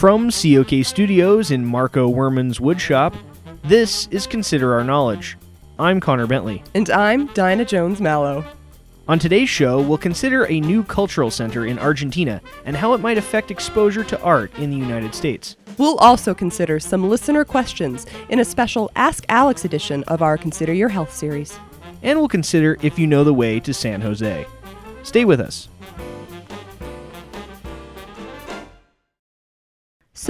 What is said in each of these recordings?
From COK Studios in Marco Werman's woodshop, this is Consider Our Knowledge. I'm Connor Bentley. And I'm Dinah Jones Mallow. On today's show, we'll consider a new cultural center in Argentina and how it might affect exposure to art in the United States. We'll also consider some listener questions in a special Ask Alex edition of our Consider Your Health series. And we'll consider if you know the way to San Jose. Stay with us.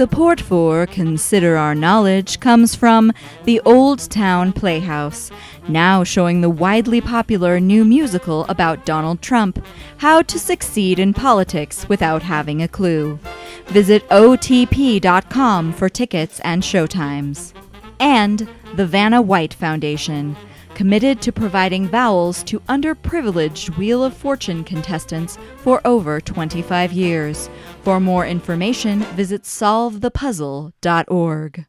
Support for Consider Our Knowledge comes from the Old Town Playhouse, now showing the widely popular new musical about Donald Trump, How to Succeed in Politics Without Having a Clue. Visit OTP.com for tickets and showtimes. And the Vanna White Foundation committed to providing vowels to underprivileged Wheel of Fortune contestants for over 25 years. For more information, visit solvethepuzzle.org.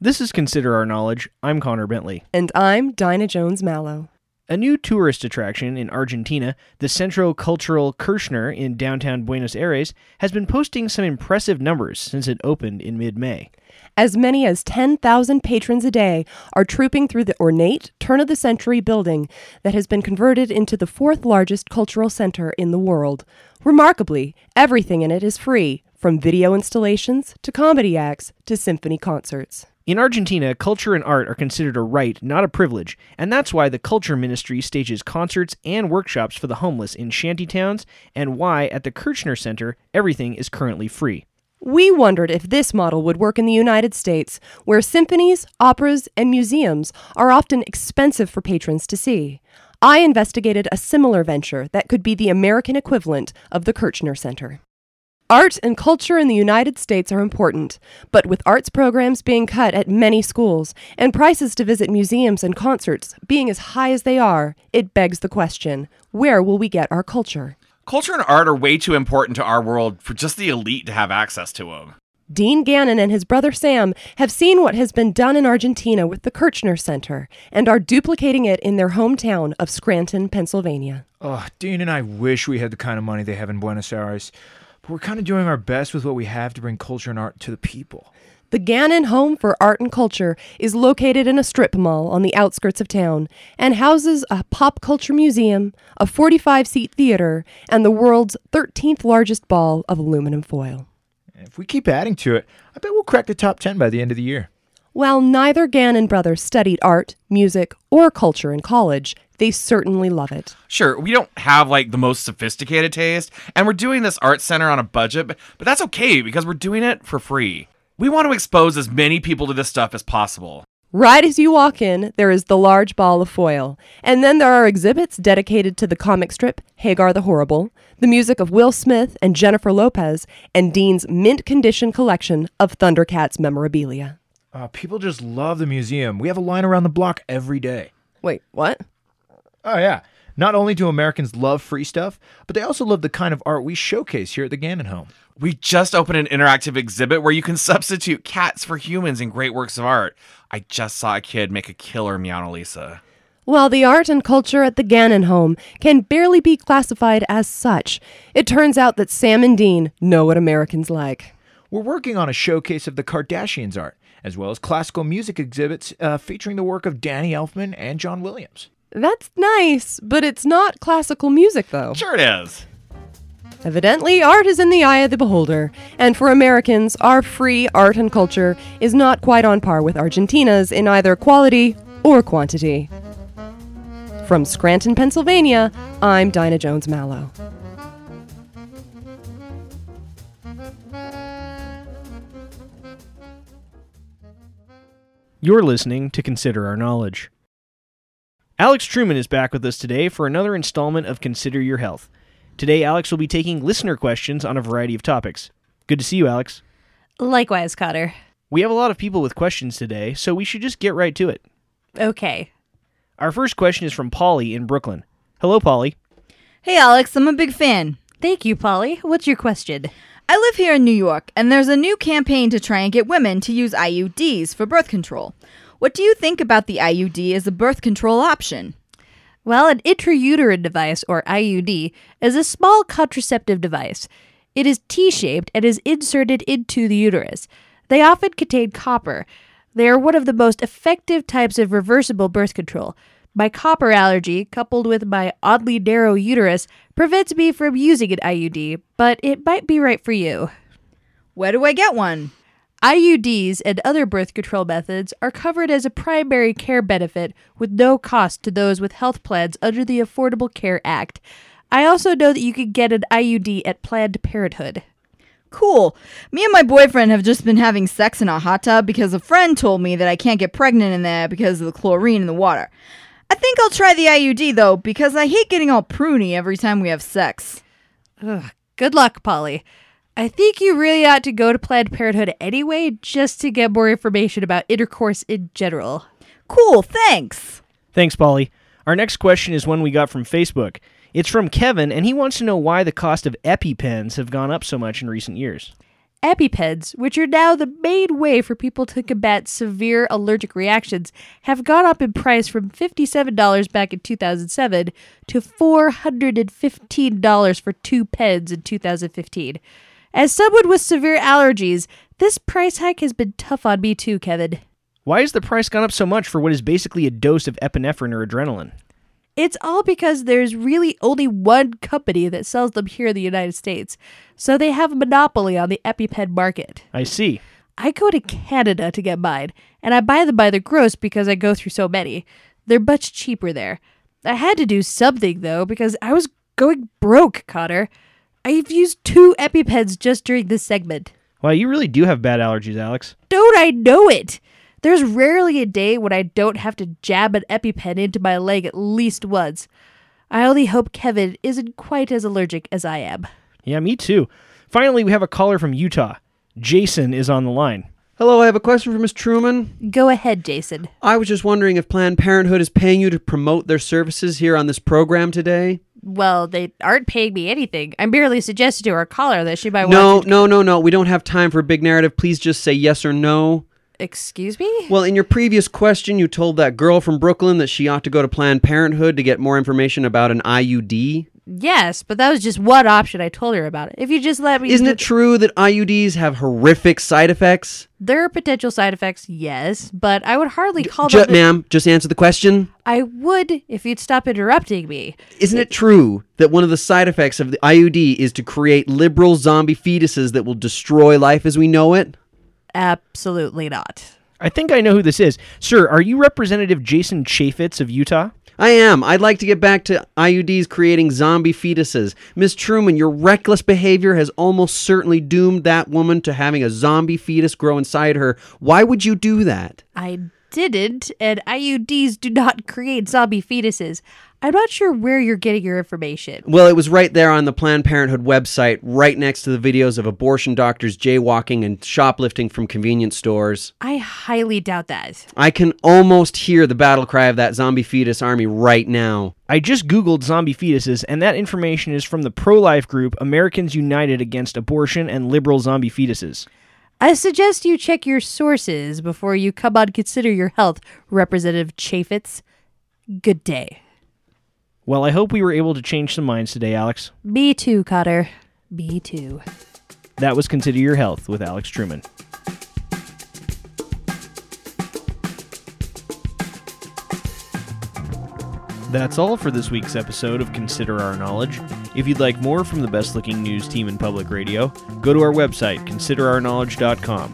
This is Consider Our Knowledge. I'm Connor Bentley. And I'm Dinah Jones Mallow. A new tourist attraction in Argentina, the Centro Cultural Kirchner in downtown Buenos Aires, has been posting some impressive numbers since it opened in mid May. As many as 10,000 patrons a day are trooping through the ornate, turn of the century building that has been converted into the fourth largest cultural center in the world. Remarkably, everything in it is free, from video installations to comedy acts to symphony concerts. In Argentina, culture and art are considered a right, not a privilege, and that's why the Culture Ministry stages concerts and workshops for the homeless in shantytowns, and why at the Kirchner Center everything is currently free. We wondered if this model would work in the United States, where symphonies, operas, and museums are often expensive for patrons to see. I investigated a similar venture that could be the American equivalent of the Kirchner Center. Art and culture in the United States are important, but with arts programs being cut at many schools and prices to visit museums and concerts being as high as they are, it begs the question where will we get our culture? Culture and art are way too important to our world for just the elite to have access to them. Dean Gannon and his brother Sam have seen what has been done in Argentina with the Kirchner Center and are duplicating it in their hometown of Scranton, Pennsylvania. Oh, Dean and I wish we had the kind of money they have in Buenos Aires. We're kind of doing our best with what we have to bring culture and art to the people. The Gannon Home for Art and Culture is located in a strip mall on the outskirts of town and houses a pop culture museum, a 45 seat theater, and the world's 13th largest ball of aluminum foil. If we keep adding to it, I bet we'll crack the top 10 by the end of the year. While neither Gannon brothers studied art, music, or culture in college, they certainly love it. Sure, we don't have like the most sophisticated taste, and we're doing this art center on a budget, but, but that's okay because we're doing it for free. We want to expose as many people to this stuff as possible. Right as you walk in, there is the large ball of foil. And then there are exhibits dedicated to the comic strip Hagar the Horrible, the music of Will Smith and Jennifer Lopez, and Dean's mint condition collection of Thundercats memorabilia. Uh, people just love the museum. We have a line around the block every day. Wait, what? Oh, yeah. Not only do Americans love free stuff, but they also love the kind of art we showcase here at the Gannon home. We just opened an interactive exhibit where you can substitute cats for humans in great works of art. I just saw a kid make a killer Meow Lisa. While the art and culture at the Gannon home can barely be classified as such, it turns out that Sam and Dean know what Americans like. We're working on a showcase of the Kardashians' art, as well as classical music exhibits uh, featuring the work of Danny Elfman and John Williams. That's nice, but it's not classical music, though. Sure, it is. Evidently, art is in the eye of the beholder, and for Americans, our free art and culture is not quite on par with Argentina's in either quality or quantity. From Scranton, Pennsylvania, I'm Dinah Jones Mallow. You're listening to Consider Our Knowledge. Alex Truman is back with us today for another installment of Consider Your Health. Today, Alex will be taking listener questions on a variety of topics. Good to see you, Alex. Likewise, Cotter. We have a lot of people with questions today, so we should just get right to it. Okay. Our first question is from Polly in Brooklyn. Hello, Polly. Hey, Alex, I'm a big fan. Thank you, Polly. What's your question? I live here in New York, and there's a new campaign to try and get women to use IUDs for birth control. What do you think about the IUD as a birth control option? Well, an intrauterine device, or IUD, is a small contraceptive device. It is T shaped and is inserted into the uterus. They often contain copper. They are one of the most effective types of reversible birth control. My copper allergy, coupled with my oddly narrow uterus, prevents me from using an IUD, but it might be right for you. Where do I get one? IUDs and other birth control methods are covered as a primary care benefit with no cost to those with health plans under the Affordable Care Act. I also know that you can get an IUD at Planned Parenthood. Cool. Me and my boyfriend have just been having sex in a hot tub because a friend told me that I can't get pregnant in there because of the chlorine in the water. I think I'll try the IUD though because I hate getting all pruny every time we have sex. Ugh, good luck, Polly. I think you really ought to go to Planned Parenthood anyway, just to get more information about intercourse in general. Cool, thanks. Thanks, Polly. Our next question is one we got from Facebook. It's from Kevin, and he wants to know why the cost of EpiPens have gone up so much in recent years. EpiPens, which are now the main way for people to combat severe allergic reactions, have gone up in price from $57 back in 2007 to $415 for two pens in 2015. As someone with severe allergies, this price hike has been tough on me too, Kevin. Why has the price gone up so much for what is basically a dose of epinephrine or adrenaline? It's all because there's really only one company that sells them here in the United States, so they have a monopoly on the EpiPen market. I see. I go to Canada to get mine, and I buy them by the gross because I go through so many. They're much cheaper there. I had to do something, though, because I was going broke, Connor. I've used two EpiPens just during this segment. Wow, you really do have bad allergies, Alex. Don't I know it? There's rarely a day when I don't have to jab an EpiPen into my leg at least once. I only hope Kevin isn't quite as allergic as I am. Yeah, me too. Finally, we have a caller from Utah. Jason is on the line. Hello, I have a question for Ms. Truman. Go ahead, Jason. I was just wondering if Planned Parenthood is paying you to promote their services here on this program today. Well, they aren't paying me anything. I merely suggested to our caller that she might No, want to. no, no, no. We don't have time for a big narrative. Please just say yes or no. Excuse me? Well, in your previous question, you told that girl from Brooklyn that she ought to go to Planned Parenthood to get more information about an IUD. Yes, but that was just one option I told her about. it. If you just let me. Isn't it true that IUDs have horrific side effects? There are potential side effects, yes, but I would hardly call Ju- them. the- ma'am, just answer the question. I would if you'd stop interrupting me. Isn't it true that one of the side effects of the IUD is to create liberal zombie fetuses that will destroy life as we know it? Absolutely not. I think I know who this is. Sir, are you Representative Jason Chaffetz of Utah? I am. I'd like to get back to IUDs creating zombie fetuses. Miss Truman, your reckless behavior has almost certainly doomed that woman to having a zombie fetus grow inside her. Why would you do that? I didn't, and IUDs do not create zombie fetuses. I'm not sure where you're getting your information. Well, it was right there on the Planned Parenthood website, right next to the videos of abortion doctors jaywalking and shoplifting from convenience stores. I highly doubt that. I can almost hear the battle cry of that zombie fetus army right now. I just Googled zombie fetuses, and that information is from the pro life group Americans United Against Abortion and Liberal Zombie Fetuses. I suggest you check your sources before you come on Consider Your Health, Representative Chaffetz. Good day. Well, I hope we were able to change some minds today, Alex. Me too, Cotter. Me too. That was Consider Your Health with Alex Truman. That's all for this week's episode of Consider Our Knowledge. If you'd like more from the best looking news team in public radio, go to our website, considerourknowledge.com.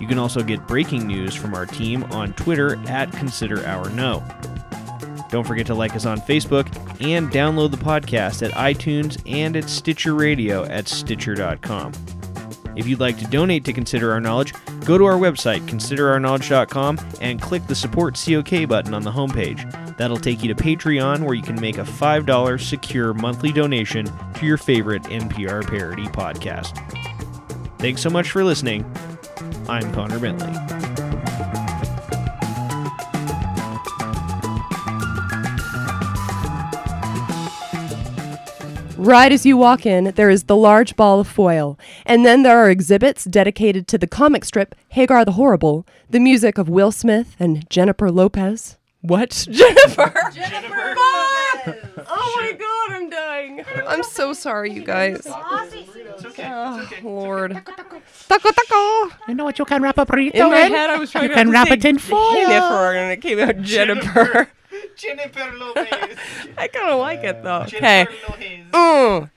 You can also get breaking news from our team on Twitter at Consider Our Know. Don't forget to like us on Facebook and download the podcast at iTunes and at Stitcher Radio at Stitcher.com. If you'd like to donate to Consider Our Knowledge, go to our website, considerourknowledge.com, and click the Support COK button on the homepage. That'll take you to Patreon, where you can make a $5 secure monthly donation to your favorite NPR parody podcast. Thanks so much for listening. I'm Connor Bentley. Right as you walk in, there is the large ball of foil, and then there are exhibits dedicated to the comic strip Hagar the Horrible, the music of Will Smith and Jennifer Lopez. What? Jennifer. Jennifer. Lopez! Oh my god, I'm dying. I'm so sorry, you guys. Oh, Lord. Taco taco. You know what you can wrap a burrito In my head, I was trying You to can wrap it in foil. Jennifer, and it came out Jennifer. Jennifer Lopez. I kind of like it though. Okay. Mm.